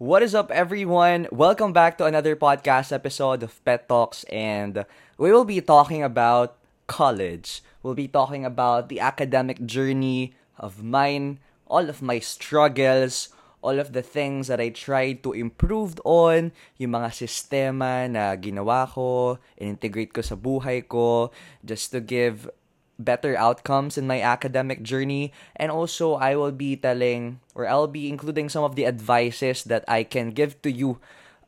What is up, everyone? Welcome back to another podcast episode of Pet Talks, and we will be talking about college. We'll be talking about the academic journey of mine, all of my struggles, all of the things that I tried to improve on, yung mga sistema na ginawa ko, integrate ko sa buhay ko, just to give better outcomes in my academic journey. And also, I will be telling, or I'll be including some of the advices that I can give to you,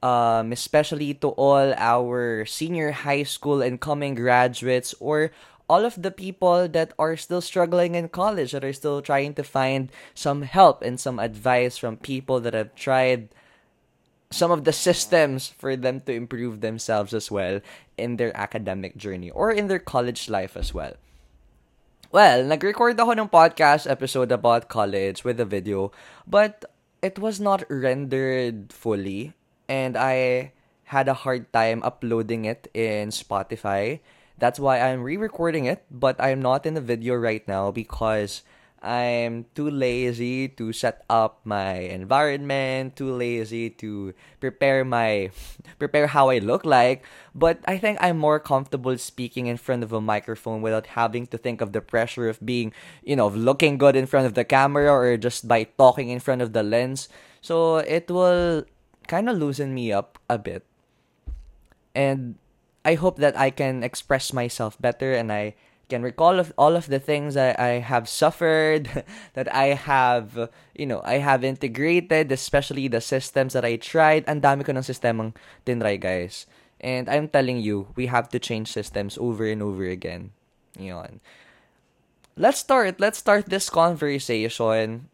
um, especially to all our senior high school and coming graduates, or all of the people that are still struggling in college, that are still trying to find some help and some advice from people that have tried some of the systems for them to improve themselves as well in their academic journey or in their college life as well. Well, nag-record ako ng podcast episode about college with a video, but it was not rendered fully and I had a hard time uploading it in Spotify. That's why I'm re-recording it, but I'm not in the video right now because I'm too lazy to set up my environment, too lazy to prepare my prepare how I look like, but I think I'm more comfortable speaking in front of a microphone without having to think of the pressure of being, you know, of looking good in front of the camera or just by talking in front of the lens. So it will kind of loosen me up a bit. And I hope that I can express myself better and I can recall of all of the things that I have suffered, that I have, you know, I have integrated, especially the systems that I tried. Ang dami ko ng sistemang tinry, guys. And I'm telling you, we have to change systems over and over again. Yun. Let's start. Let's start this conversation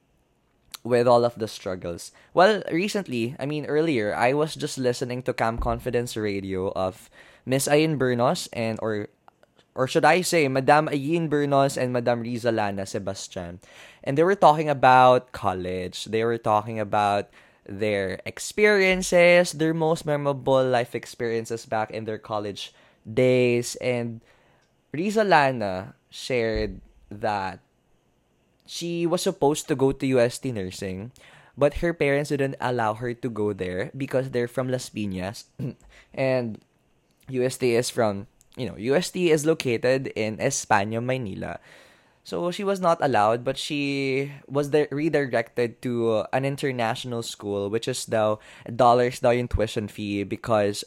with all of the struggles. Well, recently, I mean earlier, I was just listening to Cam Confidence Radio of Miss Ayin Bernos and or or should I say, Madame Ayin Bernos and Madame Riza Lana Sebastian. And they were talking about college. They were talking about their experiences, their most memorable life experiences back in their college days. And Riza Lana shared that she was supposed to go to UST nursing, but her parents didn't allow her to go there because they're from Las Piñas. and UST is from you know, UST is located in España, Manila. So she was not allowed, but she was there redirected to an international school, which is now dollars daw yung tuition fee because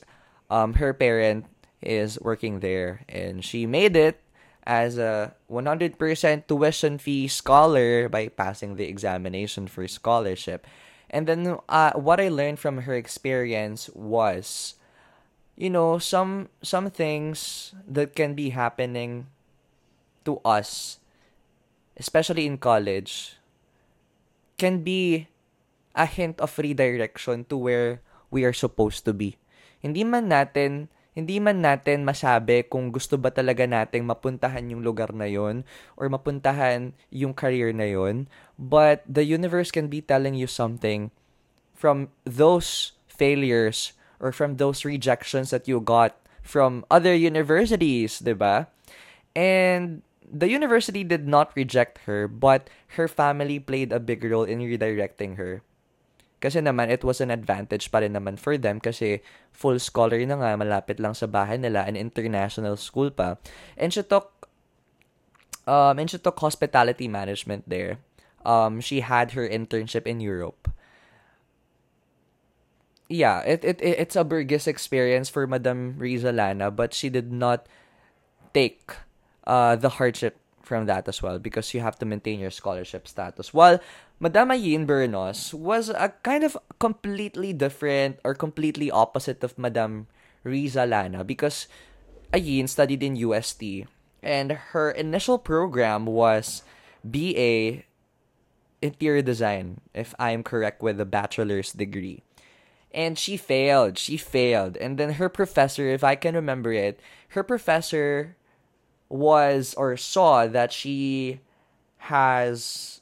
um her parent is working there and she made it as a 100% tuition fee scholar by passing the examination for scholarship. And then uh, what I learned from her experience was you know some some things that can be happening to us especially in college can be a hint of redirection to where we are supposed to be. Hindi man natin hindi man natin masabi kung gusto ba talaga nating mapuntahan yung lugar na yon or mapuntahan yung career na yon but the universe can be telling you something from those failures or from those rejections that you got from other universities, diba? And the university did not reject her, but her family played a big role in redirecting her. Kasi naman, it was an advantage pa rin naman for them kasi full scholar na nga, malapit lang sa bahay nila, an international school pa. And she took, um, and she took hospitality management there. Um, she had her internship in Europe yeah, it, it, it it's a Burgess experience for Madame Riza Lana, but she did not take uh, the hardship from that as well because you have to maintain your scholarship status. While Madame Ayin Bernos was a kind of completely different or completely opposite of Madame Riza Lana because Ayin studied in UST and her initial program was BA interior design if I'm correct with a bachelor's degree and she failed. She failed. And then her professor, if I can remember it, her professor was or saw that she has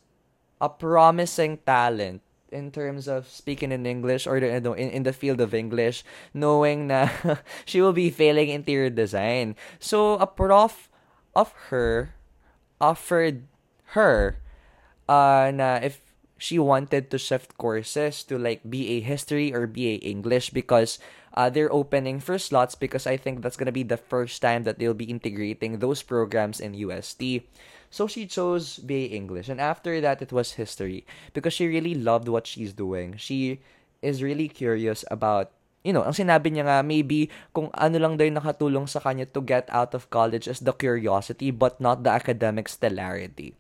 a promising talent in terms of speaking in English or the, in, in the field of English, knowing that she will be failing interior design. So a prof of her offered her uh, na if she wanted to shift courses to like BA History or BA English because uh, they're opening for slots because I think that's gonna be the first time that they'll be integrating those programs in UST. So she chose BA English, and after that, it was history because she really loved what she's doing. She is really curious about you know, ang sinabi niya nga, maybe kung ano lang daw yung nakatulong sa kanya to get out of college is the curiosity but not the academic stellarity.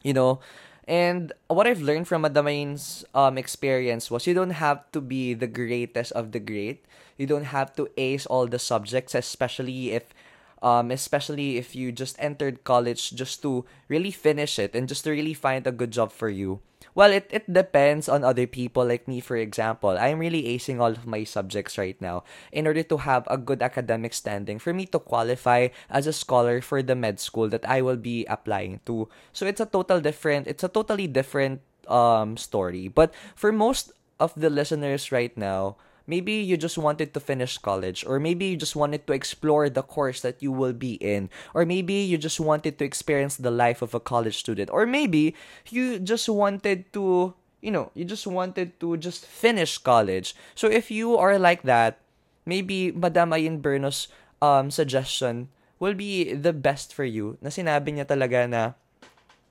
You know, and what I've learned from Madame Ayin's um, experience was you don't have to be the greatest of the great. You don't have to ace all the subjects, especially if um, especially if you just entered college just to really finish it and just to really find a good job for you. Well, it, it depends on other people. Like me, for example, I'm really acing all of my subjects right now in order to have a good academic standing for me to qualify as a scholar for the med school that I will be applying to. So it's a total different, it's a totally different um story. But for most of the listeners right now, maybe you just wanted to finish college or maybe you just wanted to explore the course that you will be in or maybe you just wanted to experience the life of a college student or maybe you just wanted to you know you just wanted to just finish college. So if you are like that maybe madam ayin berno's um suggestion will be the best for you. Na sinabi niya talaga na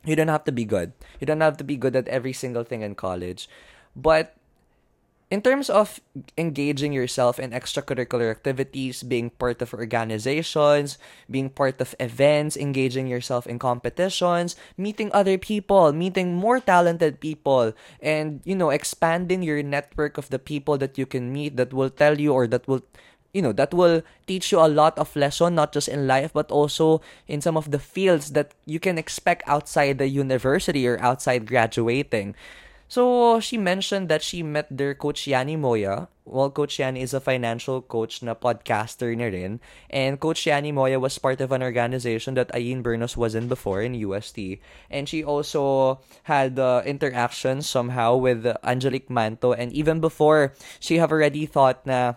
you don't have to be good. You don't have to be good at every single thing in college. But in terms of engaging yourself in extracurricular activities, being part of organizations, being part of events, engaging yourself in competitions, meeting other people, meeting more talented people, and you know, expanding your network of the people that you can meet that will tell you or that will you know that will teach you a lot of lesson not just in life but also in some of the fields that you can expect outside the university or outside graduating so, she mentioned that she met their coach Moya. Well, Coach is a financial coach na podcaster na rin. And Coach Moya was part of an organization that Ayin Bernos was in before in UST. And she also had uh, interactions somehow with Angelique Manto. And even before, she have already thought na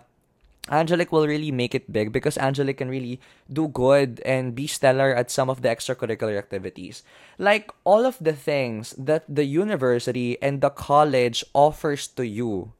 Angelique will really make it big because Angelique can really do good and be stellar at some of the extracurricular activities. Like all of the things that the university and the college offers to you,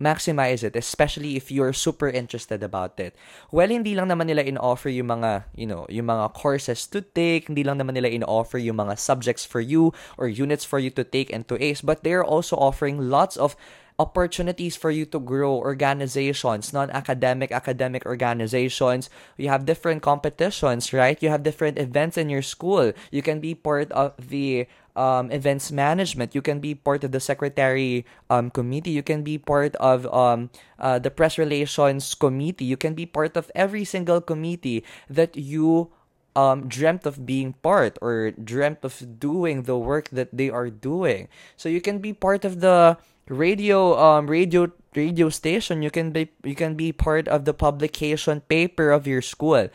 maximize it, especially if you're super interested about it. Well, hindi lang naman nila in-offer yung mga, you know, yung mga courses to take, hindi lang naman nila in-offer yung mga subjects for you or units for you to take and to ace, but they're also offering lots of opportunities for you to grow organizations non-academic academic organizations you have different competitions right you have different events in your school you can be part of the um, events management. You can be part of the secretary um, committee. You can be part of um, uh, the press relations committee. You can be part of every single committee that you um, dreamt of being part or dreamt of doing the work that they are doing. So you can be part of the radio um radio radio station you can be you can be part of the publication paper of your school.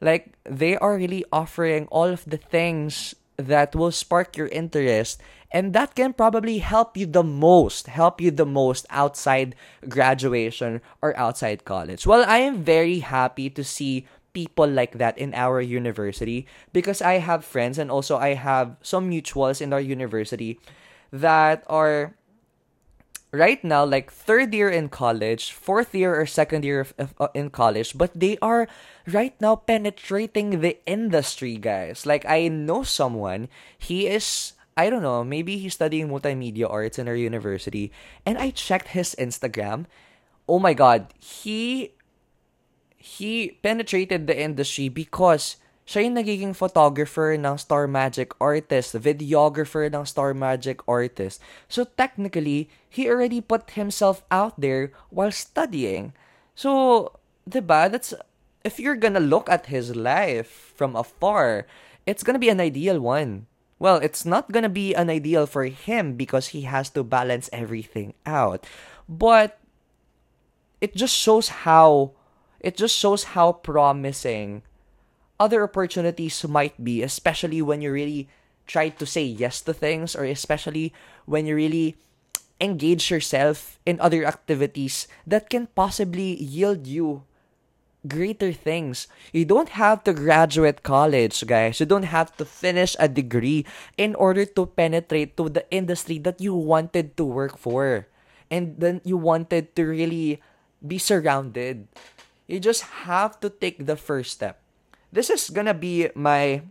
Like they are really offering all of the things that will spark your interest and that can probably help you the most help you the most outside graduation or outside college. Well i am very happy to see people like that in our university because i have friends and also i have some mutuals in our university that are right now like third year in college, fourth year or second year of, of, uh, in college, but they are right now penetrating the industry, guys. Like I know someone, he is I don't know, maybe he's studying multimedia arts in our university, and I checked his Instagram. Oh my god, he he penetrated the industry because siya yung nagiging photographer ng Star Magic artist, videographer ng Star Magic artist. So technically, he already put himself out there while studying. So, 'di ba? That's if you're gonna look at his life from afar, it's gonna be an ideal one. Well, it's not gonna be an ideal for him because he has to balance everything out. But it just shows how it just shows how promising other opportunities might be, especially when you really try to say yes to things, or especially when you really engage yourself in other activities that can possibly yield you greater things. You don't have to graduate college, guys. You don't have to finish a degree in order to penetrate to the industry that you wanted to work for. And then you wanted to really be surrounded. You just have to take the first step. This is gonna be my.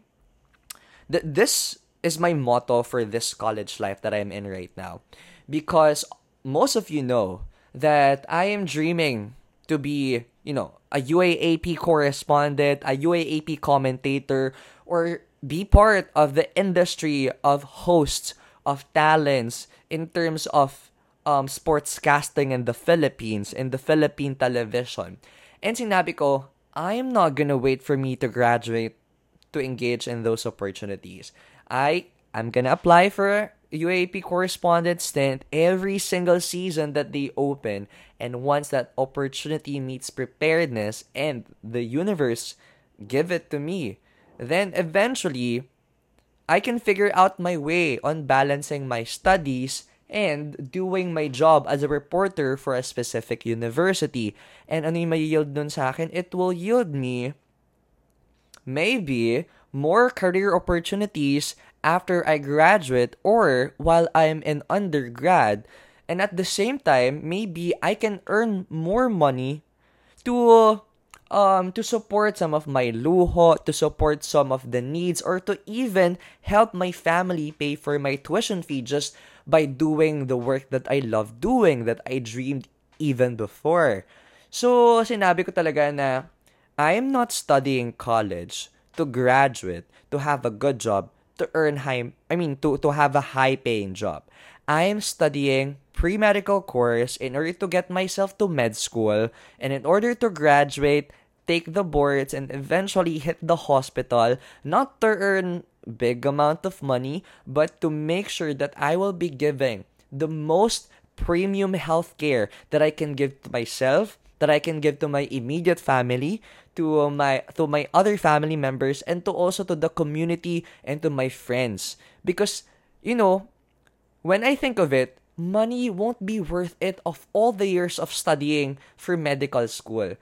Th- this is my motto for this college life that I'm in right now. Because most of you know that I am dreaming to be, you know, a UAAP correspondent, a UAAP commentator, or be part of the industry of hosts, of talents in terms of um, sportscasting in the Philippines, in the Philippine television. And sinabi ko, I am not gonna wait for me to graduate to engage in those opportunities. I am gonna apply for UAAP correspondent stint every single season that they open. And once that opportunity meets preparedness and the universe give it to me, then eventually I can figure out my way on balancing my studies and doing my job as a reporter for a specific university. And ano yung may yield nun sa akin? It will yield me maybe more career opportunities after I graduate or while I'm in undergrad. And at the same time, maybe I can earn more money to um to support some of my luho, to support some of the needs or to even help my family pay for my tuition fee just by doing the work that I love doing that I dreamed even before. So, sinabi ko talaga na I am not studying college to graduate, to have a good job, to earn high I mean to to have a high paying job. I am studying pre-medical course in order to get myself to med school and in order to graduate take the boards and eventually hit the hospital not to earn big amount of money but to make sure that I will be giving the most premium healthcare that I can give to myself that I can give to my immediate family to uh, my to my other family members and to also to the community and to my friends. Because you know when I think of it money won't be worth it of all the years of studying for medical school.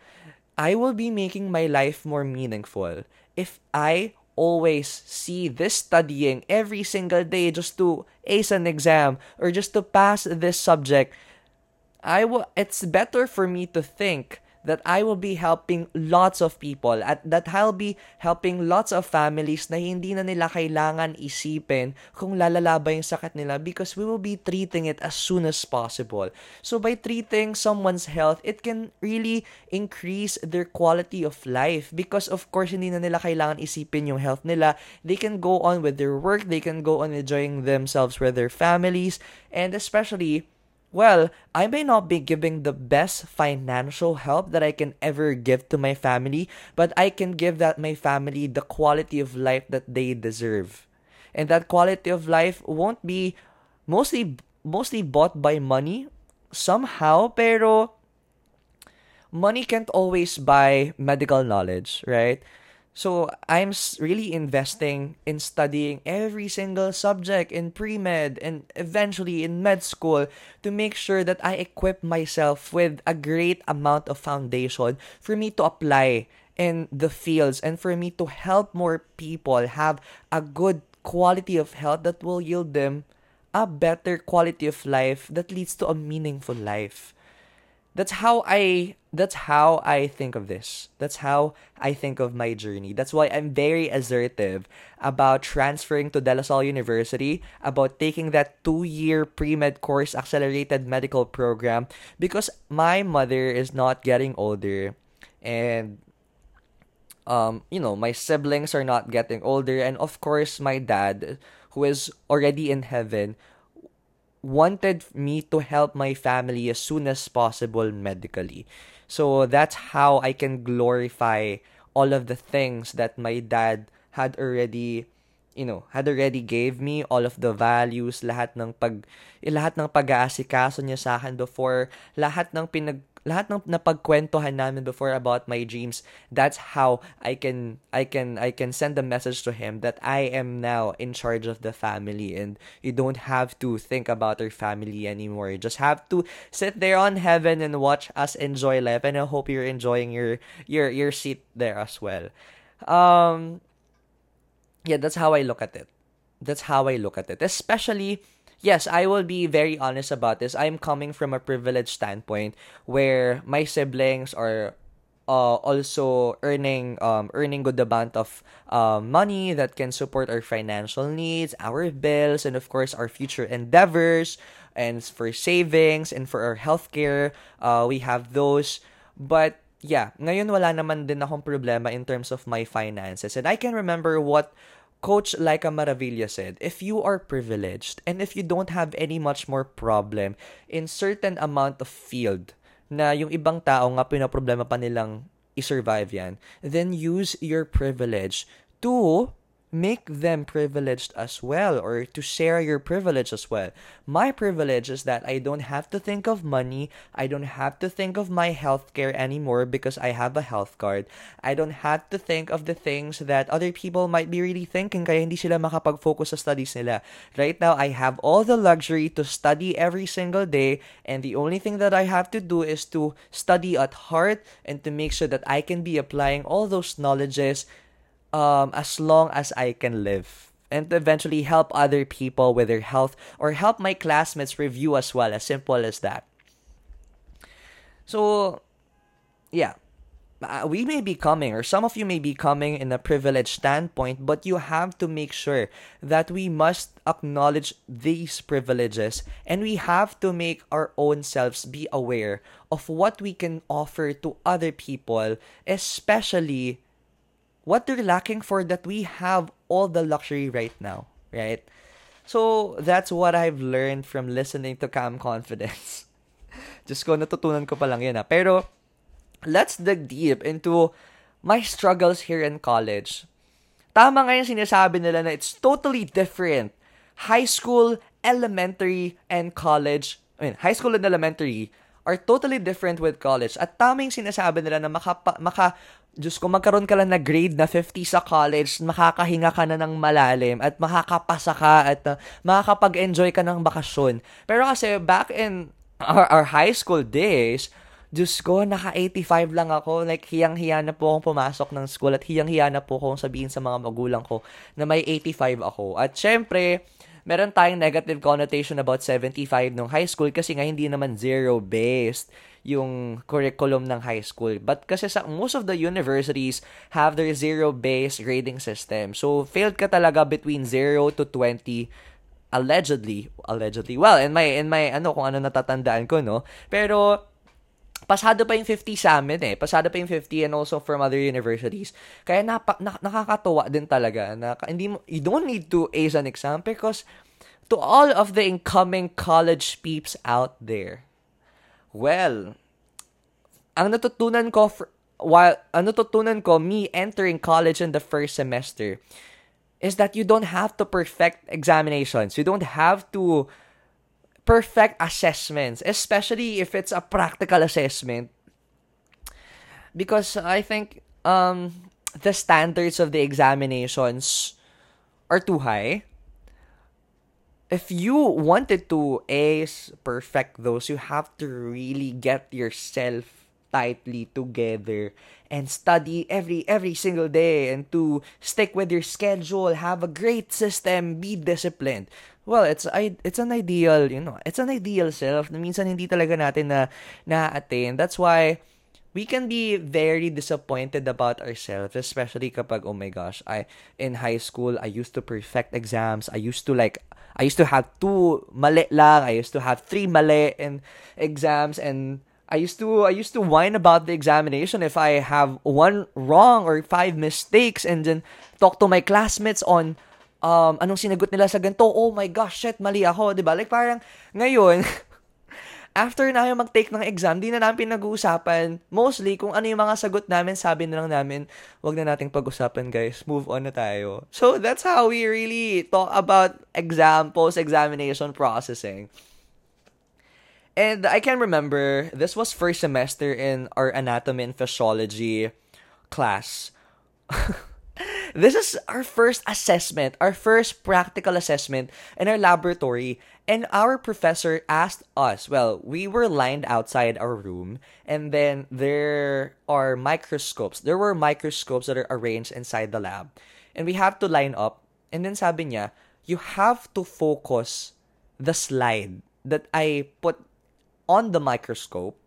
I will be making my life more meaningful if I always see this studying every single day just to ace an exam or just to pass this subject I will it's better for me to think that I will be helping lots of people at that I'll be helping lots of families na hindi na nila kailangan isipin kung lalala ba yung sakit nila because we will be treating it as soon as possible. So by treating someone's health, it can really increase their quality of life because of course hindi na nila kailangan isipin yung health nila. They can go on with their work, they can go on enjoying themselves with their families and especially well, I may not be giving the best financial help that I can ever give to my family, but I can give that my family the quality of life that they deserve. And that quality of life won't be mostly mostly bought by money somehow, pero money can't always buy medical knowledge, right? So I'm really investing in studying every single subject in pre-med and eventually in med school to make sure that I equip myself with a great amount of foundation for me to apply in the fields and for me to help more people have a good quality of health that will yield them a better quality of life that leads to a meaningful life. That's how I that's how I think of this. That's how I think of my journey. That's why I'm very assertive about transferring to De La Salle University, about taking that two-year pre-med course accelerated medical program because my mother is not getting older and um you know, my siblings are not getting older and of course my dad who is already in heaven wanted me to help my family as soon as possible medically. So that's how I can glorify all of the things that my dad had already you know, had already gave me all of the values, lahat ng pag lahat ng pag-aasikaso niya sa akin before, lahat ng pinag lahat ng napagkwentuhan namin before about my dreams that's how i can i can i can send a message to him that i am now in charge of the family and you don't have to think about our family anymore. You just have to sit there on heaven and watch us enjoy life. And i hope you're enjoying your your your seat there as well. Um yeah that's how i look at it. That's how i look at it. Especially yes, I will be very honest about this. I'm coming from a privileged standpoint where my siblings are uh, also earning um, earning good amount of uh, money that can support our financial needs, our bills, and of course our future endeavors. And for savings and for our healthcare, uh, we have those. But yeah, ngayon wala naman din akong problema in terms of my finances. And I can remember what Coach Laika Maravilla said, if you are privileged and if you don't have any much more problem in certain amount of field na yung ibang tao nga pinaproblema pa nilang i-survive yan, then use your privilege to make them privileged as well or to share your privilege as well. My privilege is that I don't have to think of money. I don't have to think of my healthcare anymore because I have a health card. I don't have to think of the things that other people might be really thinking kaya hindi sila makapag-focus sa studies nila. Right now, I have all the luxury to study every single day and the only thing that I have to do is to study at heart and to make sure that I can be applying all those knowledges um, as long as I can live and eventually help other people with their health or help my classmates review as well as simple as that. So yeah. Uh, we may be coming or some of you may be coming in a privileged standpoint but you have to make sure that we must acknowledge these privileges and we have to make our own selves be aware of what we can offer to other people especially what they're lacking for that we have all the luxury right now, right? So, that's what I've learned from listening to Cam Confidence. Just ko, natutunan ko pa lang yan ha. Ah. Pero, let's dig deep into my struggles here in college. Tama nga yung sinasabi nila na it's totally different. High school, elementary, and college, I mean, high school and elementary are totally different with college. At tama yung sinasabi nila na maka, maka Diyos ko, magkaroon ka lang na grade na 50 sa college, makakahinga ka na ng malalim at makakapasa ka at uh, makakapag-enjoy ka ng bakasyon. Pero kasi back in our, our high school days, Diyos ko, naka-85 lang ako. Like, hiyang-hiya na po akong pumasok ng school at hiyang-hiya na po akong sabihin sa mga magulang ko na may 85 ako. At syempre, meron tayong negative connotation about 75 nung high school kasi nga hindi naman zero-based yung curriculum ng high school. But kasi sa most of the universities have their zero-based grading system. So, failed ka talaga between 0 to 20 allegedly allegedly well in my in my ano kung ano natatandaan ko no pero pasado pa yung 50 sa amin eh. Pasado pa yung 50 and also from other universities. Kaya napa, na, nakakatuwa din talaga na hindi mo, you don't need to ace an exam because to all of the incoming college peeps out there, Well, ang natutunan ko for, while ang natutunan ko me entering college in the first semester is that you don't have to perfect examinations. You don't have to perfect assessments, especially if it's a practical assessment. Because I think um the standards of the examinations are too high if you wanted to ace perfect those, you have to really get yourself tightly together and study every every single day and to stick with your schedule, have a great system, be disciplined. Well, it's it's an ideal, you know, it's an ideal self na minsan hindi talaga natin na na-attain. That's why we can be very disappointed about ourselves, especially kapag, oh my gosh, I, in high school, I used to perfect exams. I used to like I used to have two mali lang. I used to have three mali in exams and I used to I used to whine about the examination if I have one wrong or five mistakes and then talk to my classmates on um anong sinagot nila sa ganito. Oh my gosh, shit, mali ako, 'di ba? Like parang ngayon after na yung mag-take ng exam, di na namin pinag-uusapan. Mostly, kung ano yung mga sagot namin, sabi na lang namin, wag na nating pag-usapan, guys. Move on na tayo. So, that's how we really talk about exam, post-examination processing. And I can remember, this was first semester in our anatomy and physiology class. this is our first assessment, our first practical assessment in our laboratory. And our professor asked us, well, we were lined outside our room, and then there are microscopes. There were microscopes that are arranged inside the lab. And we have to line up. And then sabi niya, you have to focus the slide that I put on the microscope.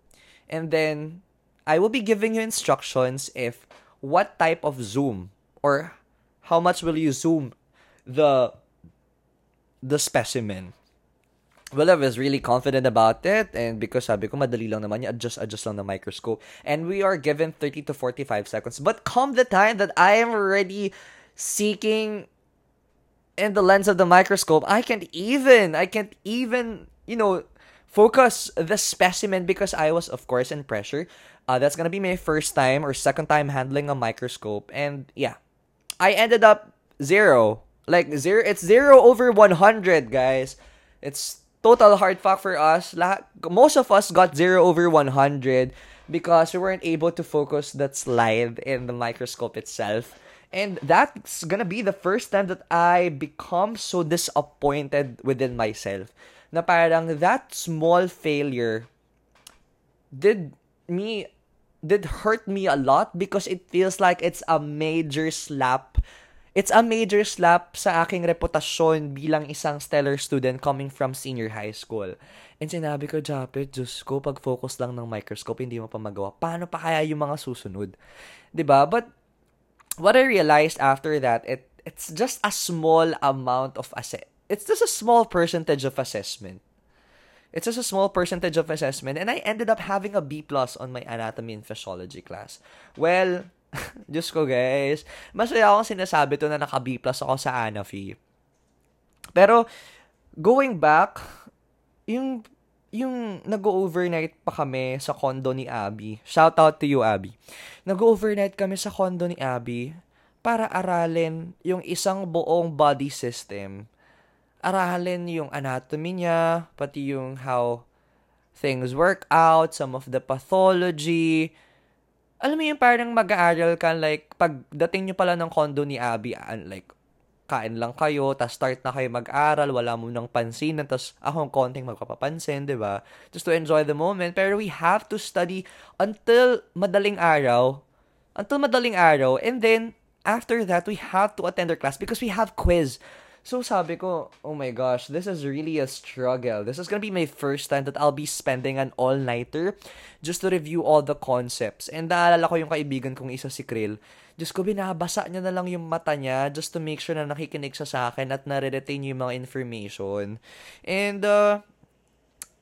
And then I will be giving you instructions if what type of zoom or how much will you zoom the the specimen. Well, I was really confident about it, and because sabi ko, madali lang naman, adjust, adjust lang the microscope. And we are given 30 to 45 seconds. But come the time that I am already seeking in the lens of the microscope, I can't even, I can't even, you know, focus the specimen because I was, of course, in pressure. Uh, that's gonna be my first time or second time handling a microscope, and yeah, I ended up zero. Like zero, it's zero over one hundred, guys. It's total hard fuck for us. Lahat, most of us got zero over one hundred because we weren't able to focus that slide in the microscope itself. And that's gonna be the first time that I become so disappointed within myself. Na parang that small failure did me did hurt me a lot because it feels like it's a major slap. It's a major slap sa aking reputasyon bilang isang stellar student coming from senior high school. And sinabi ko, Japet, Diyos ko, pag-focus lang ng microscope, hindi mo pa magawa. Paano pa kaya yung mga susunod? ba diba? But, what I realized after that, it it's just a small amount of assess. It's just a small percentage of assessment. It's just a small percentage of assessment, and I ended up having a B plus on my anatomy and physiology class. Well, Diyos ko guys, masaya akong sinasabi to na naka B plus ako sa ANAFI. Pero, going back, yung yung nag-overnight pa kami sa condo ni Abby. Shout out to you, Abby. Nag-overnight kami sa condo ni Abby para aralin yung isang buong body system aralin yung anatomy niya, pati yung how things work out, some of the pathology. Alam mo yung parang mag-aaral ka, like, pagdating nyo pala ng condo ni Abby, like, kain lang kayo, tas start na kayo mag-aral, wala mo nang pansin, tas akong konting magpapapansin, di ba? Just to enjoy the moment. Pero we have to study until madaling araw, until madaling araw, and then, after that, we have to attend our class because we have quiz. So sabi ko, oh my gosh, this is really a struggle. This is gonna be my first time that I'll be spending an all-nighter just to review all the concepts. And naalala ko yung kaibigan kong isa si Krill. Diyos ko, binabasa niya na lang yung mata niya just to make sure na nakikinig siya sa akin at nare-retain yung mga information. And, uh,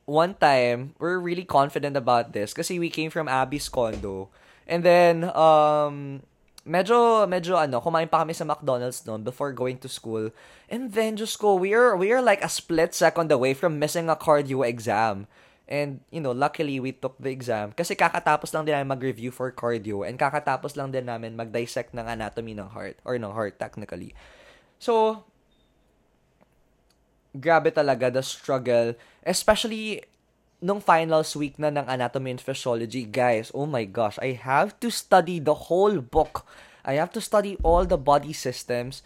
one time, we're really confident about this kasi we came from Abby's condo. And then, um, medyo, medyo ano, kumain pa kami sa McDonald's noon before going to school. And then, just go, we are, we are like a split second away from missing a cardio exam. And, you know, luckily, we took the exam. Kasi kakatapos lang din namin mag-review for cardio. And kakatapos lang din namin mag-dissect ng anatomy ng heart. Or ng heart, technically. So, grabe talaga the struggle. Especially nung finals week na ng anatomy and physiology, guys, oh my gosh, I have to study the whole book. I have to study all the body systems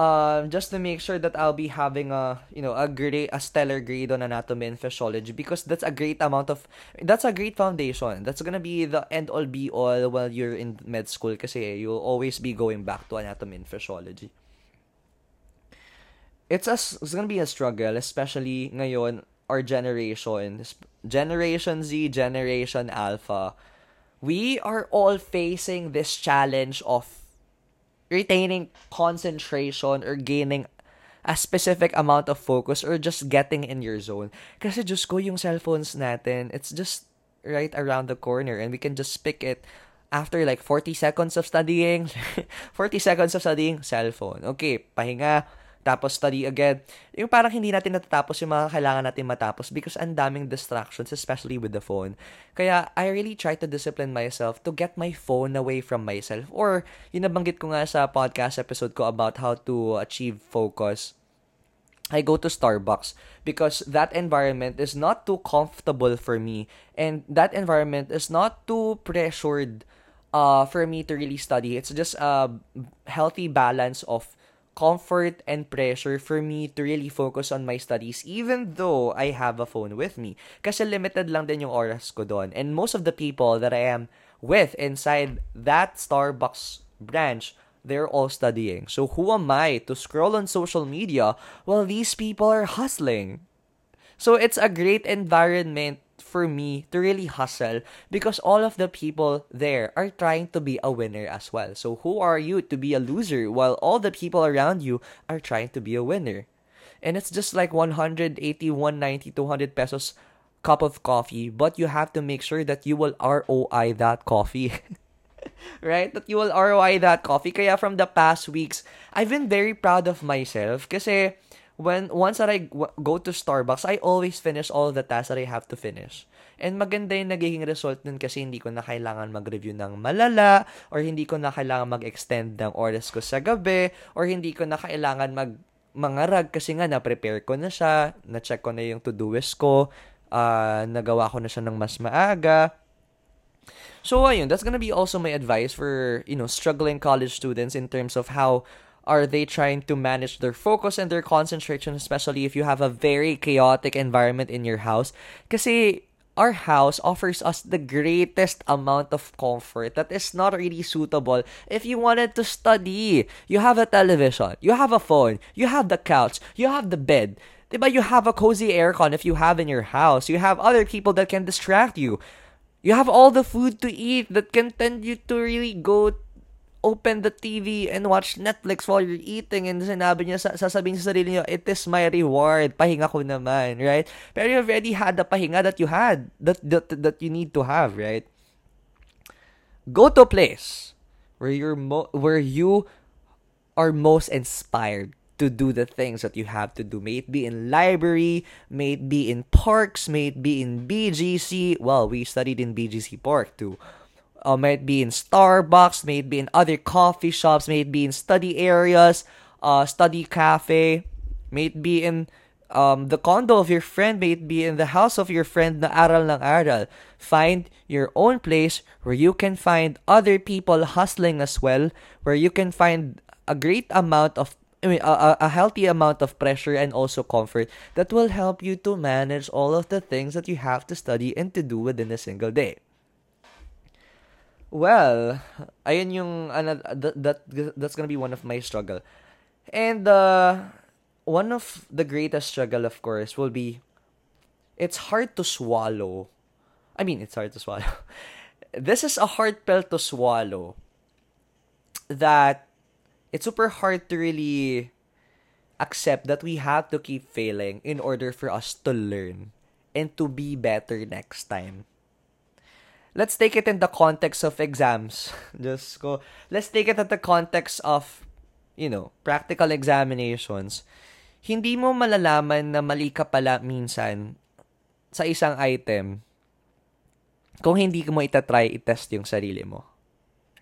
um, just to make sure that I'll be having a you know a great a stellar grade on anatomy and physiology because that's a great amount of that's a great foundation. That's gonna be the end all be all while you're in med school kasi you'll always be going back to anatomy and physiology. It's a it's gonna be a struggle, especially ngayon our generation, Generation Z, Generation Alpha, we are all facing this challenge of retaining concentration or gaining a specific amount of focus or just getting in your zone. Kasi just ko, yung cellphones natin, it's just right around the corner and we can just pick it after like 40 seconds of studying. 40 seconds of studying, cellphone. Okay, pahinga, tapos study again. Yung parang hindi natin natatapos yung mga kailangan natin matapos because ang daming distractions, especially with the phone. Kaya I really try to discipline myself to get my phone away from myself. Or, yung nabanggit ko nga sa podcast episode ko about how to achieve focus. I go to Starbucks because that environment is not too comfortable for me and that environment is not too pressured uh, for me to really study. It's just a healthy balance of comfort and pressure for me to really focus on my studies even though I have a phone with me. Kasi limited lang din yung oras ko doon. And most of the people that I am with inside that Starbucks branch, they're all studying. So who am I to scroll on social media while these people are hustling? So it's a great environment for me to really hustle because all of the people there are trying to be a winner as well. So who are you to be a loser while all the people around you are trying to be a winner? And it's just like 180, 190, 200 pesos cup of coffee, but you have to make sure that you will ROI that coffee. right? That you will ROI that coffee. Kaya from the past weeks, I've been very proud of myself kasi when once that I go to Starbucks, I always finish all the tasks that I have to finish. And maganda yung nagiging result nun kasi hindi ko na kailangan mag-review ng malala or hindi ko na kailangan mag-extend ng oras ko sa gabi or hindi ko na kailangan mag mangarag kasi nga na-prepare ko na siya, na-check ko na yung to-do list ko, uh, nagawa ko na siya ng mas maaga. So ayun, that's gonna be also my advice for, you know, struggling college students in terms of how are they trying to manage their focus and their concentration, especially if you have a very chaotic environment in your house? Kasi our house offers us the greatest amount of comfort that is not really suitable if you wanted to study. You have a television, you have a phone, you have the couch, you have the bed. But you have a cozy aircon if you have in your house. You have other people that can distract you. You have all the food to eat that can tend you to really go open the TV and watch Netflix while you're eating and sinabi niya, sasabihin sa sarili niyo, it is my reward, pahinga ko naman, right? Pero you already had the pahinga that you had, that, that, that you need to have, right? Go to a place where you're mo- where you are most inspired to do the things that you have to do. May it be in library, may it be in parks, may it be in BGC. Well, we studied in BGC Park too uh, may be in Starbucks, may it be in other coffee shops, may it be in study areas, uh, study cafe, may it be in um, the condo of your friend, may it be in the house of your friend na aral ng aral. Find your own place where you can find other people hustling as well, where you can find a great amount of I mean, a, a healthy amount of pressure and also comfort that will help you to manage all of the things that you have to study and to do within a single day. Well, ayun yung ano, that, that that's gonna be one of my struggle. And uh, one of the greatest struggle of course will be it's hard to swallow. I mean, it's hard to swallow. this is a hard pill to swallow. That it's super hard to really accept that we have to keep failing in order for us to learn and to be better next time let's take it in the context of exams. Just go. Let's take it in the context of, you know, practical examinations. Hindi mo malalaman na mali ka pala minsan sa isang item kung hindi mo itatry i-test yung sarili mo.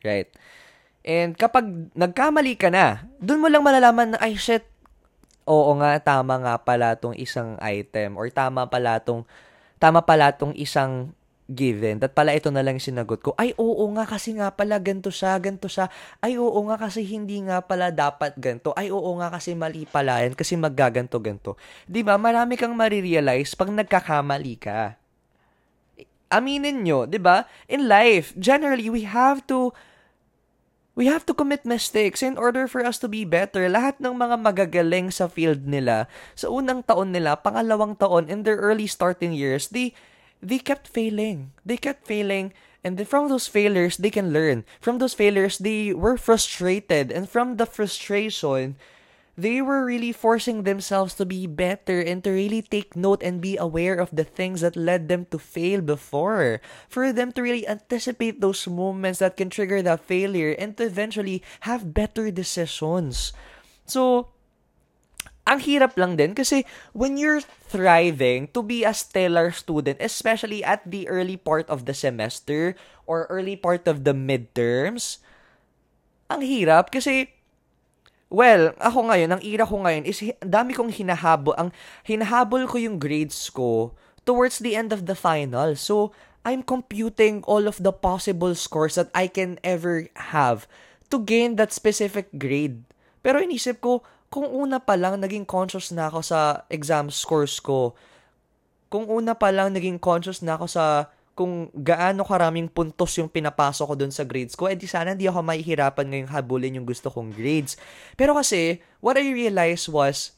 Right? And kapag nagkamali ka na, dun mo lang malalaman na, ay shit, oo nga, tama nga pala tong isang item or tama pala tong tama pala tong isang given that pala ito na lang sinagot ko. Ay, oo nga kasi nga pala ganto siya, ganto siya. Ay, oo nga kasi hindi nga pala dapat ganto. Ay, oo nga kasi mali pala yan kasi maggaganto ganto. 'Di ba? Marami kang marirealize pag nagkakamali ka. Aminin nyo, 'di ba? In life, generally we have to we have to commit mistakes in order for us to be better. Lahat ng mga magagaling sa field nila, sa unang taon nila, pangalawang taon, in their early starting years, they they kept failing. They kept failing. And then from those failures, they can learn. From those failures, they were frustrated. And from the frustration, they were really forcing themselves to be better and to really take note and be aware of the things that led them to fail before. For them to really anticipate those moments that can trigger that failure and to eventually have better decisions. So, ang hirap lang din kasi when you're thriving to be a stellar student, especially at the early part of the semester or early part of the midterms, ang hirap kasi Well, ako ngayon, ang ira ko ngayon is dami kong hinahabol, ang hinahabol ko yung grades ko towards the end of the final. So, I'm computing all of the possible scores that I can ever have to gain that specific grade. Pero inisip ko, kung una pa lang naging conscious na ako sa exam scores ko, kung una pa lang naging conscious na ako sa kung gaano karaming puntos yung pinapasok ko dun sa grades ko, edi sana hindi ako mahihirapan ngayong habulin yung gusto kong grades. Pero kasi, what I realized was,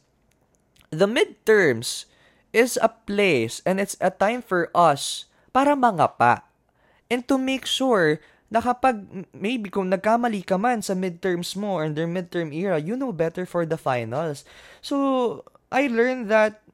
the midterms is a place and it's a time for us para mangapa. And to make sure na kapag maybe kung nagkamali ka man sa midterms mo or in their midterm era, you know better for the finals. So, I learned that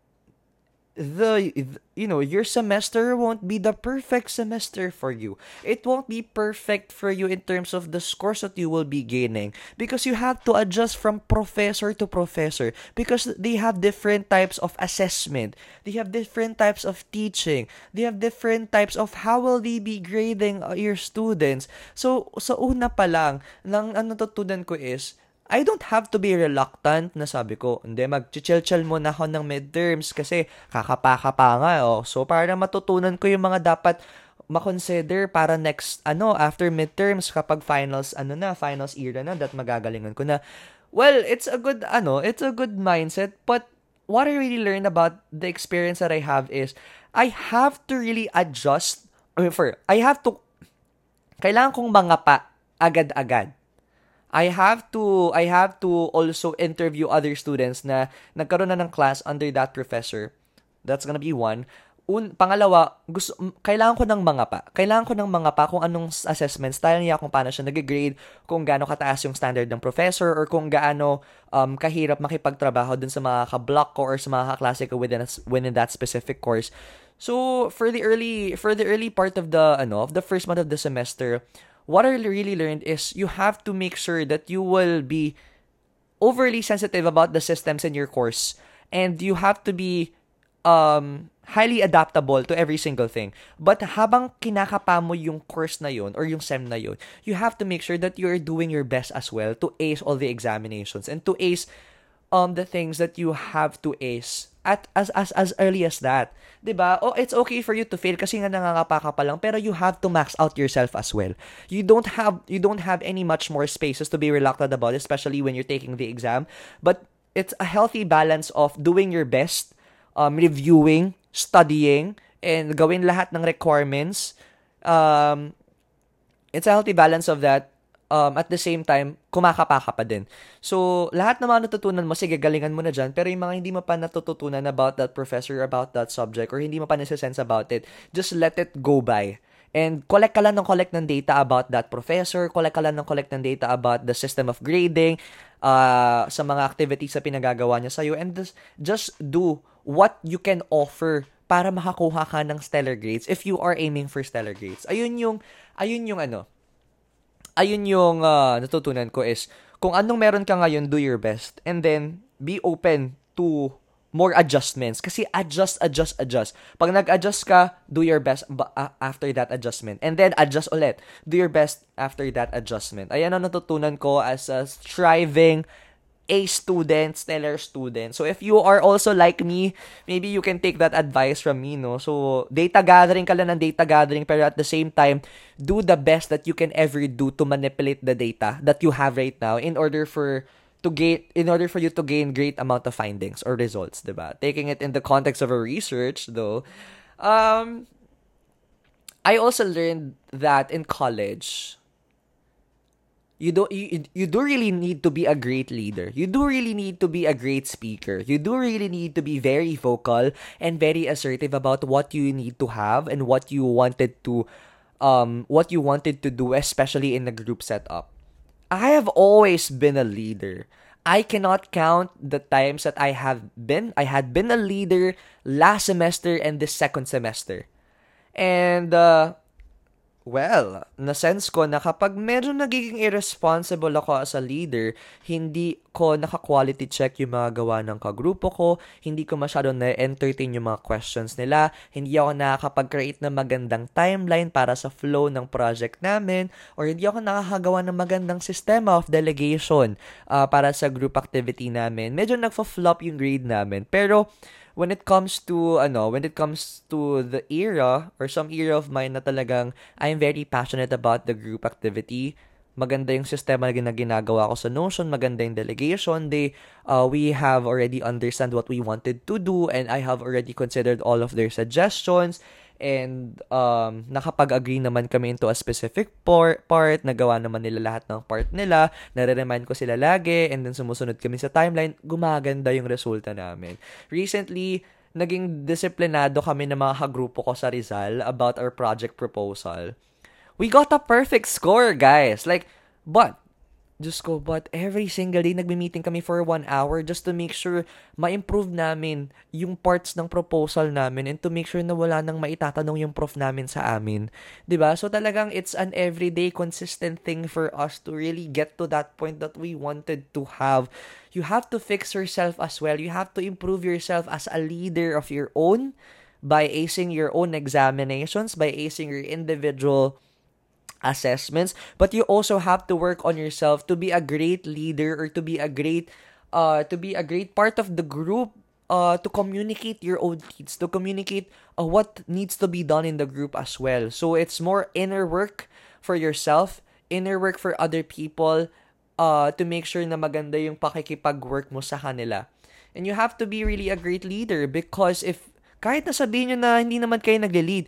the you know your semester won't be the perfect semester for you. It won't be perfect for you in terms of the scores that you will be gaining because you have to adjust from professor to professor because they have different types of assessment. They have different types of teaching. They have different types of how will they be grading uh, your students. So sa una pa lang nang ano tutunan ko is I don't have to be reluctant na sabi ko, hindi, mag-chill-chill muna ako ng midterms kasi kakapaka pa nga, oh. So, para matutunan ko yung mga dapat makonsider para next, ano, after midterms, kapag finals, ano na, finals era na, that magagalingan ko na. Well, it's a good, ano, it's a good mindset, but what I really learned about the experience that I have is, I have to really adjust, I mean, for, I have to, kailangan kong mga pa, agad-agad I have to I have to also interview other students na nagkaroon na ng class under that professor. That's gonna be one. Un, pangalawa, gusto, kailangan ko ng mga pa. Kailangan ko ng mga pa kung anong assessment style niya, kung paano siya nag-grade, kung gaano kataas yung standard ng professor, or kung gaano um, kahirap makipagtrabaho dun sa mga ka-block ko or sa mga kaklase ko within, within that specific course. So, for the early, for the early part of the, ano, of the first month of the semester, what I really learned is you have to make sure that you will be overly sensitive about the systems in your course and you have to be um highly adaptable to every single thing. But habang kinakapa mo yung course na yun or yung SEM na yun, you have to make sure that you're doing your best as well to ace all the examinations and to ace um the things that you have to ace at as as as early as that. 'Di ba? Oh, it's okay for you to fail kasi nga nangangapa ka pa lang, pero you have to max out yourself as well. You don't have you don't have any much more spaces to be reluctant about, especially when you're taking the exam. But it's a healthy balance of doing your best, um, reviewing, studying, and gawin lahat ng requirements. Um, it's a healthy balance of that um, at the same time, kumakapa ka pa din. So, lahat ng mga natutunan mo, sige, galingan mo na dyan. Pero yung mga hindi mo pa natututunan about that professor, about that subject, or hindi mo pa nasa-sense about it, just let it go by. And collect ka lang ng collect ng data about that professor, collect ka lang ng collect ng data about the system of grading, uh, sa mga activities na pinagagawa niya sa'yo, and just, just do what you can offer para makakuha ka ng stellar grades if you are aiming for stellar grades. Ayun yung, ayun yung ano, ayun yung uh, natutunan ko is, kung anong meron ka ngayon, do your best. And then, be open to more adjustments. Kasi adjust, adjust, adjust. Pag nag-adjust ka, do your best after that adjustment. And then, adjust ulit. Do your best after that adjustment. Ayan ang natutunan ko as a striving a student, stellar student. So if you are also like me, maybe you can take that advice from me, no? So data gathering ka lang ng data gathering pero at the same time, do the best that you can ever do to manipulate the data that you have right now in order for to gain in order for you to gain great amount of findings or results, ba? Taking it in the context of a research though, um I also learned that in college you do you, you do really need to be a great leader. You do really need to be a great speaker. You do really need to be very vocal and very assertive about what you need to have and what you wanted to um what you wanted to do especially in a group setup. I have always been a leader. I cannot count the times that i have been i had been a leader last semester and this second semester. And uh Well, na-sense ko na kapag medyo nagiging irresponsible ako as a leader, hindi ko naka-quality check yung mga gawa ng kagrupo ko, hindi ko masyado na-entertain yung mga questions nila, hindi ako nakakapag-create ng magandang timeline para sa flow ng project namin, or hindi ako nakakagawa ng magandang sistema of delegation uh, para sa group activity namin. Medyo nagfa-flop yung grade namin. Pero, when it comes to ano, when it comes to the era or some era of mine na talagang I'm very passionate about the group activity. Maganda yung sistema na ginagawa ko sa Notion, maganda yung delegation. They, uh, we have already understand what we wanted to do and I have already considered all of their suggestions And um, nakapag-agree naman kami into a specific por- part, nagawa naman nila lahat ng part nila, nare-remind ko sila lagi, and then sumusunod kami sa timeline, gumaganda yung resulta namin. Recently, naging disiplinado kami ng mga kagrupo ko sa Rizal about our project proposal. We got a perfect score, guys. Like, but Diyos ko, but every single day nagme-meeting kami for one hour just to make sure ma-improve namin yung parts ng proposal namin and to make sure na wala nang maitatanong yung prof namin sa amin. ba diba? So talagang it's an everyday consistent thing for us to really get to that point that we wanted to have. You have to fix yourself as well. You have to improve yourself as a leader of your own by acing your own examinations, by acing your individual assessments, but you also have to work on yourself to be a great leader or to be a great uh to be a great part of the group uh to communicate your own needs, to communicate uh, what needs to be done in the group as well. So it's more inner work for yourself, inner work for other people uh to make sure na maganda yung pakikipag-work mo sa kanila. And you have to be really a great leader because if kahit na sabihin nyo na hindi naman kayo nagle-lead,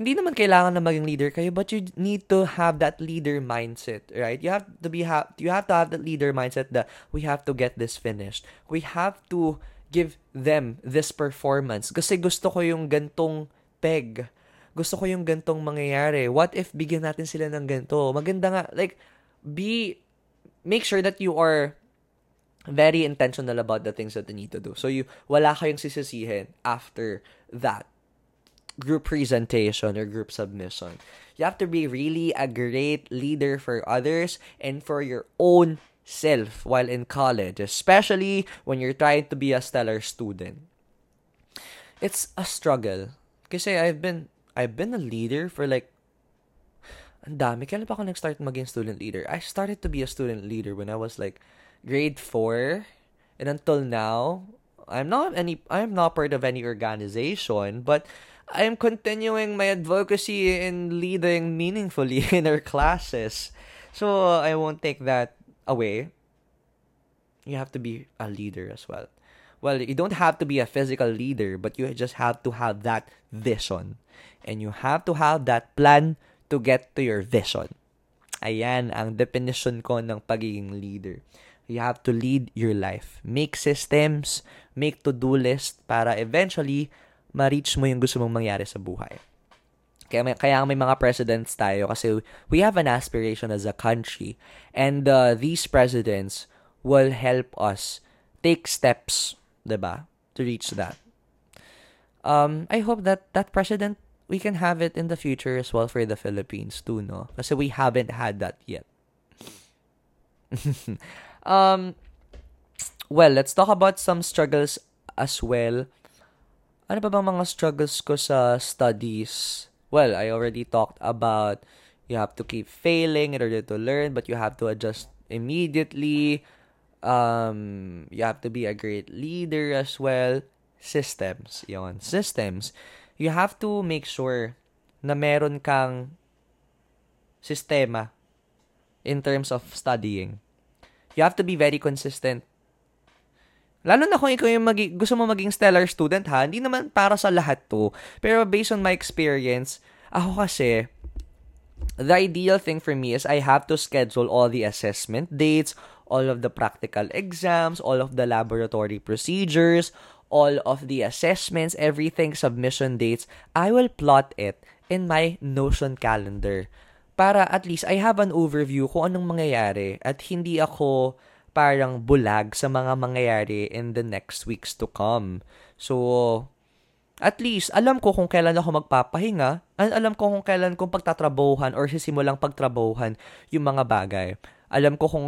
hindi naman kailangan na maging leader kayo, but you need to have that leader mindset, right? You have to be ha- you have to have that leader mindset that we have to get this finished. We have to give them this performance kasi gusto ko yung gantong peg. Gusto ko yung gantong mangyayari. What if bigyan natin sila ng ganto? Maganda nga like be make sure that you are very intentional about the things that you need to do. So you wala kayong sisisihin after that group presentation or group submission. You have to be really a great leader for others and for your own self while in college, especially when you're trying to be a stellar student. It's a struggle. Kasi I've been I've been a leader for like ang dami. Kailan pa ako nag-start maging student leader? I started to be a student leader when I was like grade 4. And until now, I'm not any I'm not part of any organization, but I'm continuing my advocacy in leading meaningfully in our classes. So I won't take that away. You have to be a leader as well. Well, you don't have to be a physical leader, but you just have to have that vision. And you have to have that plan to get to your vision. Ayan ang definition ko ng pagiging leader. You have to lead your life. Make systems, make to-do list para eventually ma-reach mo yung gusto mong mangyari sa buhay. Kaya may, kaya may mga presidents tayo kasi we have an aspiration as a country and uh, these presidents will help us take steps, 'di ba, to reach that. Um, I hope that that president we can have it in the future as well for the Philippines too, no? Kasi we haven't had that yet. um, well, let's talk about some struggles as well ano pa bang mga struggles ko sa studies? Well, I already talked about you have to keep failing in order to learn, but you have to adjust immediately. Um, you have to be a great leader as well. Systems, yon Systems. You have to make sure na meron kang sistema in terms of studying. You have to be very consistent Lalo na kung ikaw yung magi- gusto mo maging stellar student ha, hindi naman para sa lahat to. Pero based on my experience, ako kasi, the ideal thing for me is I have to schedule all the assessment dates, all of the practical exams, all of the laboratory procedures, all of the assessments, everything, submission dates. I will plot it in my Notion calendar para at least I have an overview kung anong mangyayari at hindi ako parang bulag sa mga mangyayari in the next weeks to come. So, at least, alam ko kung kailan ako magpapahinga, at alam ko kung kailan kong pagtatrabahuhan or sisimulang pagtrabahuhan yung mga bagay. Alam ko kung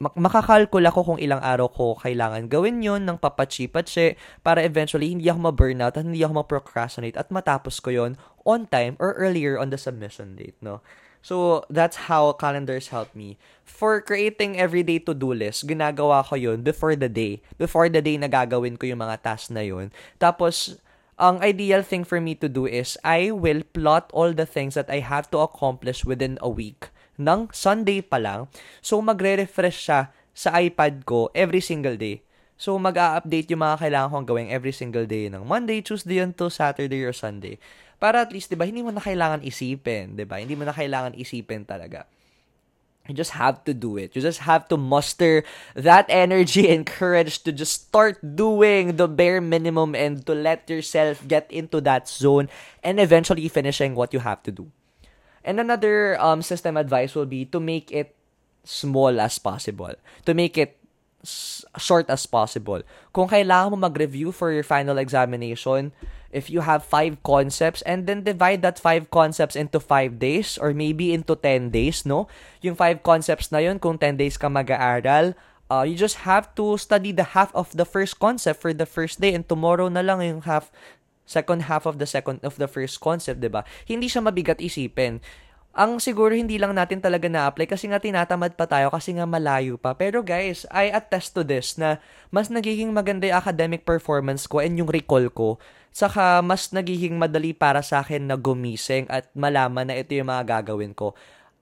makakalkul ako kung ilang araw ko kailangan gawin yon ng papatsi-patsi para eventually hindi ako ma-burnout at hindi ako ma-procrastinate at matapos ko yon on time or earlier on the submission date, no? So, that's how calendars help me. For creating everyday to-do list, ginagawa ko yun before the day. Before the day na gagawin ko yung mga tasks na yun. Tapos, ang ideal thing for me to do is I will plot all the things that I have to accomplish within a week ng Sunday pa lang. So, magre-refresh siya sa iPad ko every single day. So, mag-a-update yung mga kailangan kong gawin every single day ng Monday, Tuesday, until Saturday or Sunday. Para at least, di ba, hindi mo na kailangan isipin, di ba? Hindi mo na kailangan isipin talaga. You just have to do it. You just have to muster that energy and courage to just start doing the bare minimum and to let yourself get into that zone and eventually finishing what you have to do. And another um, system advice will be to make it small as possible. To make it short as possible. Kung kailangan mo mag-review for your final examination, if you have five concepts and then divide that five concepts into five days or maybe into 10 days, no? Yung five concepts na yun, kung 10 days ka mag-aaral, uh, you just have to study the half of the first concept for the first day and tomorrow na lang yung half second half of the second of the first concept, 'di ba? Hindi siya mabigat isipin. Ang siguro hindi lang natin talaga na-apply kasi nga tinatamad pa tayo kasi nga malayo pa. Pero guys, I attest to this na mas nagiging maganda yung academic performance ko and yung recall ko. Saka mas nagiging madali para sa akin na gumising at malaman na ito yung mga gagawin ko.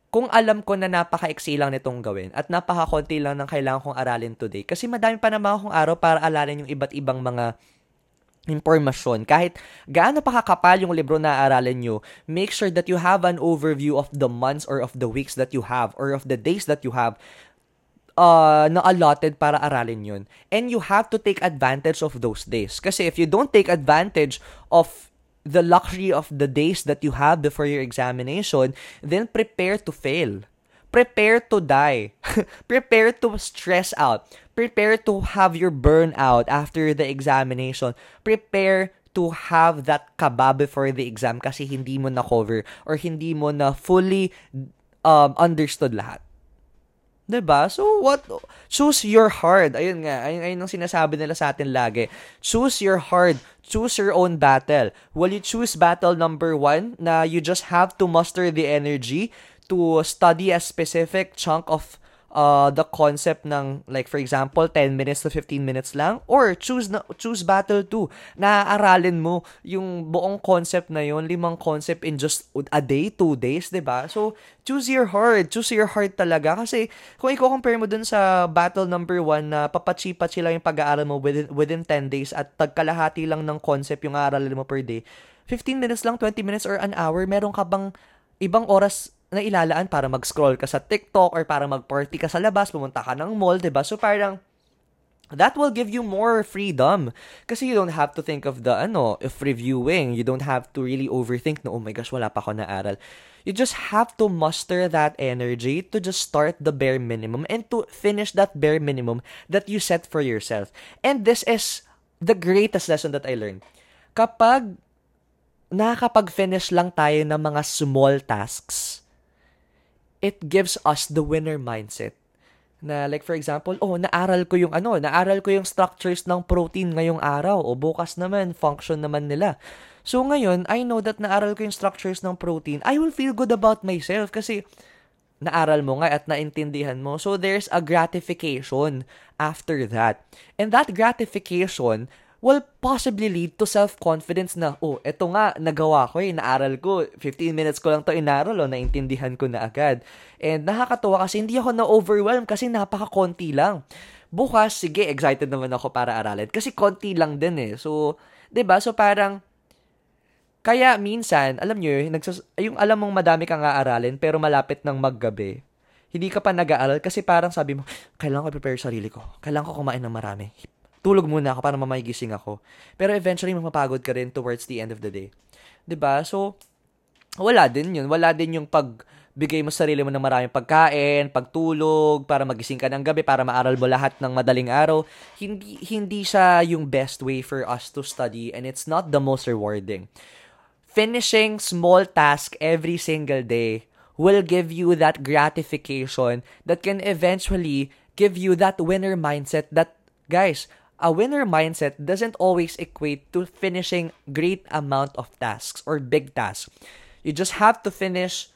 Kung alam ko na napaka-eksi lang nitong gawin at napaka-konti lang ng kailangan kong aralin today. Kasi madami pa naman akong araw para alalin yung iba't ibang mga impormasyon. Kahit gaano pa kakapal yung libro na aaralin nyo, make sure that you have an overview of the months or of the weeks that you have or of the days that you have uh, na allotted para aralin yun. And you have to take advantage of those days. Kasi if you don't take advantage of the luxury of the days that you have before your examination, then prepare to fail. Prepare to die. prepare to stress out. Prepare to have your burnout after the examination. Prepare to have that kaba before the exam kasi hindi mo na cover or hindi mo na fully um, understood lahat. 'Di ba? So what choose your hard. Ayun nga, ayun, ayun ang sinasabi nila sa atin lagi. Choose your hard. Choose your own battle. Will you choose battle number one na you just have to muster the energy to study a specific chunk of uh, the concept ng like for example 10 minutes to 15 minutes lang? Or choose na, choose battle 2 naaaralin mo yung buong concept na yon limang concept in just a day two days 'di ba? So choose your hard choose your hard talaga. Kasi kung i-compare mo dun sa battle number 1 na papachi-pachi lang yung pag-aaral mo within within 10 days at tagkalahati lang ng concept yung aaralin mo per day 15 minutes lang 20 minutes or an hour meron ka bang ibang oras na ilalaan para mag-scroll ka sa TikTok or para mag-party ka sa labas, pumunta ka ng mall, 'di ba? So parang that will give you more freedom. Kasi you don't have to think of the ano if reviewing. You don't have to really overthink no oh my gosh wala pa ako naaral. You just have to muster that energy to just start the bare minimum and to finish that bare minimum that you set for yourself. And this is the greatest lesson that I learned. Kapag nakakapag-finish lang tayo ng mga small tasks it gives us the winner mindset. Na like for example, oh, naaral ko yung ano, naaral ko yung structures ng protein ngayong araw o bukas naman function naman nila. So ngayon, I know that naaral ko yung structures ng protein. I will feel good about myself kasi naaral mo nga at naintindihan mo. So there's a gratification after that. And that gratification will possibly lead to self-confidence na, oh, eto nga, nagawa ko eh, naaral ko, 15 minutes ko lang to inaral, oh, naintindihan ko na agad. And nakakatuwa kasi hindi ako na-overwhelm kasi napaka-konti lang. Bukas, sige, excited naman ako para aralin kasi konti lang din eh. So, 'di ba? So parang kaya minsan, alam niyo, nagsas- yung alam mong madami kang aaralin pero malapit ng maggabi. Hindi ka pa nag-aaral kasi parang sabi mo, kailangan ko prepare sarili ko. Kailangan ko kumain ng marami tulog muna ako para mamagising ako. Pero eventually, mapapagod ka rin towards the end of the day. ba So, wala din yun. Wala din yung pag bigay mo sarili mo ng maraming pagkain, pagtulog, para magising ka ng gabi, para maaral mo lahat ng madaling araw, hindi, hindi siya yung best way for us to study and it's not the most rewarding. Finishing small task every single day will give you that gratification that can eventually give you that winner mindset that, guys, a winner mindset doesn't always equate to finishing great amount of tasks or big tasks. You just have to finish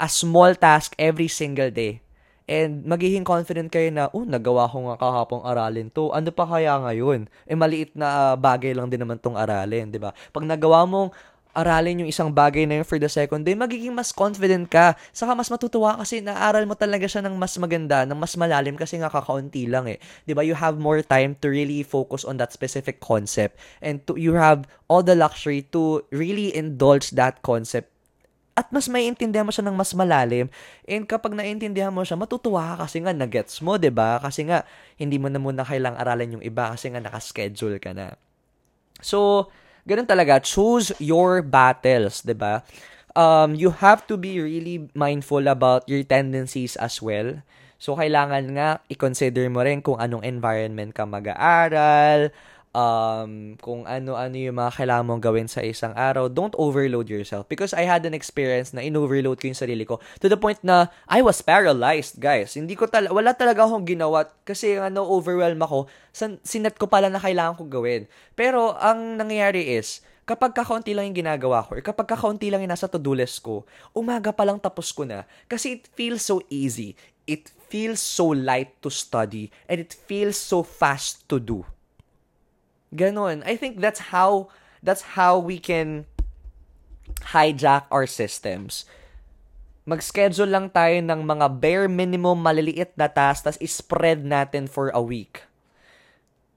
a small task every single day. And magiging confident kayo na, oh, nagawa ko nga kahapong aralin to. Ano pa kaya ngayon? Eh, maliit na uh, bagay lang din naman tong aralin, di ba? Pag nagawa mong aralin yung isang bagay na yun for the second day, magiging mas confident ka. Saka mas matutuwa kasi naaral mo talaga siya ng mas maganda, ng mas malalim kasi nga kakaunti lang eh. ba? You have more time to really focus on that specific concept and to, you have all the luxury to really indulge that concept at mas maiintindihan mo siya ng mas malalim. And kapag naiintindihan mo siya, matutuwa ka kasi nga na-gets mo, 'di ba? Kasi nga hindi mo na muna kailang aralin yung iba kasi nga naka-schedule ka na. So, ganun talaga, choose your battles, 'di ba? Um, you have to be really mindful about your tendencies as well. So, kailangan nga i-consider mo rin kung anong environment ka mag-aaral, um, kung ano-ano yung mga kailangan mong gawin sa isang araw, don't overload yourself. Because I had an experience na in-overload ko yung sarili ko to the point na I was paralyzed, guys. Hindi ko tal wala talaga akong ginawa kasi ano, overwhelm ako. San sinet ko pala na kailangan ko gawin. Pero ang nangyayari is, kapag kakaunti lang yung ginagawa ko, or kapag kakaunti lang yung nasa to-do list ko, umaga pa lang tapos ko na. Kasi it feels so easy. It feels so light to study. And it feels so fast to do. Ganon. I think that's how that's how we can hijack our systems. Mag-schedule lang tayo ng mga bare minimum maliliit na tasks tas spread natin for a week.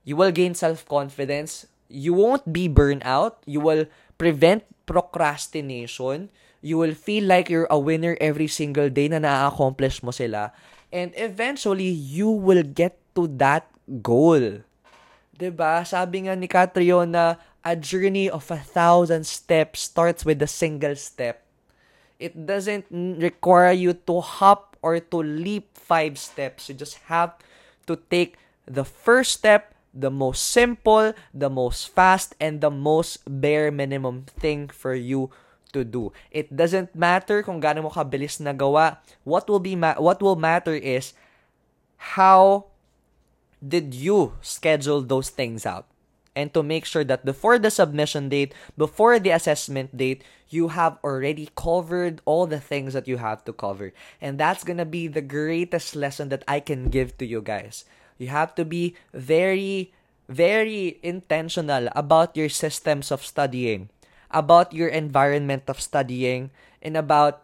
You will gain self-confidence. You won't be burnout. You will prevent procrastination. You will feel like you're a winner every single day na na-accomplish mo sila. And eventually, you will get to that goal. 'Di ba? Sabi nga ni Catriona, a journey of a thousand steps starts with a single step. It doesn't require you to hop or to leap five steps. You just have to take the first step, the most simple, the most fast, and the most bare minimum thing for you to do. It doesn't matter kung gaano mo kabilis na gawa. What will be ma- what will matter is how did you schedule those things out? And to make sure that before the submission date, before the assessment date, you have already covered all the things that you have to cover. And that's gonna be the greatest lesson that I can give to you guys. You have to be very, very intentional about your systems of studying, about your environment of studying, and about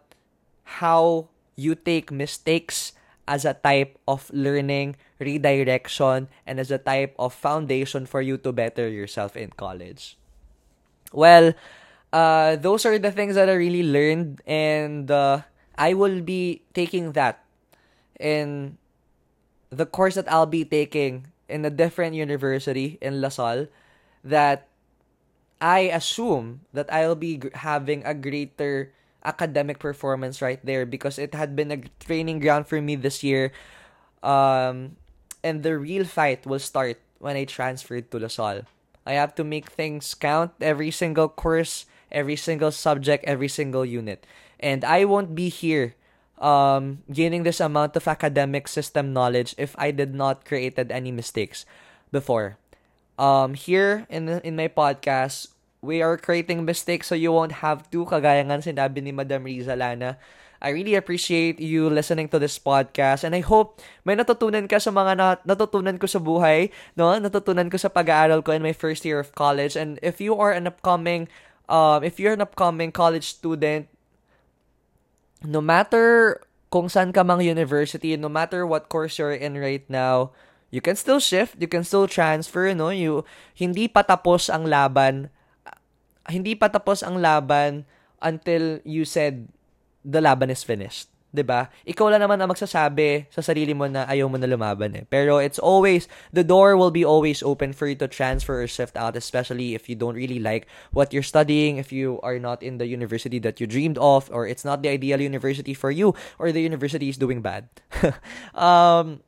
how you take mistakes as a type of learning, redirection, and as a type of foundation for you to better yourself in college. Well, uh, those are the things that I really learned, and uh, I will be taking that in the course that I'll be taking in a different university in La Salle that I assume that I'll be having a greater academic performance right there because it had been a training ground for me this year. Um, and the real fight will start when I transferred to La Salle. I have to make things count every single course, every single subject, every single unit. And I won't be here um, gaining this amount of academic system knowledge if I did not created any mistakes before. Um, here in the, in my podcast, we are creating mistakes so you won't have to, kagaya nga sinabi ni Madam Riza Lana. I really appreciate you listening to this podcast and I hope may natutunan ka sa mga nat- natutunan ko sa buhay, no? Natutunan ko sa pag-aaral ko in my first year of college and if you are an upcoming um if you're an upcoming college student no matter kung saan ka mang university, no matter what course you're in right now, you can still shift, you can still transfer, no? You hindi pa tapos ang laban hindi pa tapos ang laban until you said the laban is finished. 'di ba? Ikaw lang naman ang magsasabi sa sarili mo na ayaw mo na lumaban eh. Pero it's always the door will be always open for you to transfer or shift out especially if you don't really like what you're studying, if you are not in the university that you dreamed of or it's not the ideal university for you or the university is doing bad. um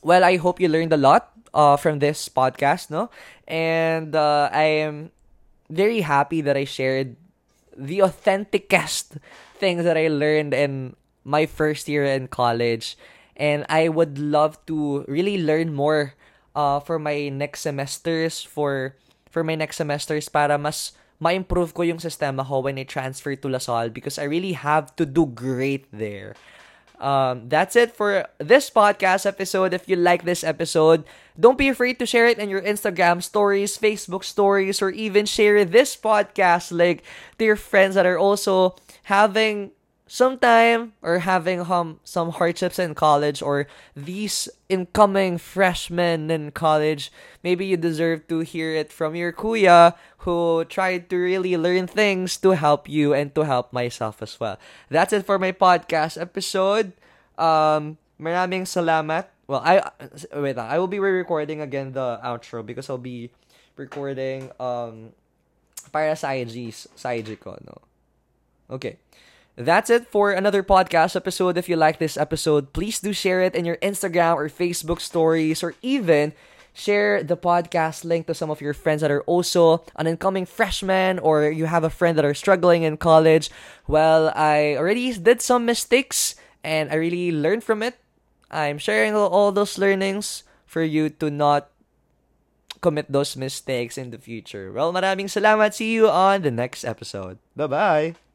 well, I hope you learned a lot uh, from this podcast, no? And uh, I am very happy that I shared the authenticest things that I learned in my first year in college. And I would love to really learn more uh, for my next semesters, for for my next semesters para mas ma-improve ko yung sistema ko when I transfer to La Salle because I really have to do great there. Um, that's it for this podcast episode. If you like this episode, don't be afraid to share it in your Instagram stories, Facebook stories, or even share this podcast link to your friends that are also having some time or having some hardships in college or these incoming freshmen in college, maybe you deserve to hear it from your kuya who tried to really learn things to help you and to help myself as well. That's it for my podcast episode. Um, maraming salamat. Well, I wait. I will be re-recording again the outro because I'll be recording um para sa IG sa IG ko, no. Okay. That's it for another podcast episode. If you like this episode, please do share it in your Instagram or Facebook stories or even share the podcast link to some of your friends that are also an incoming freshman or you have a friend that are struggling in college. Well, I already did some mistakes and I really learned from it. I'm sharing all those learnings for you to not commit those mistakes in the future. Well, maraming salamat. See you on the next episode. Bye-bye.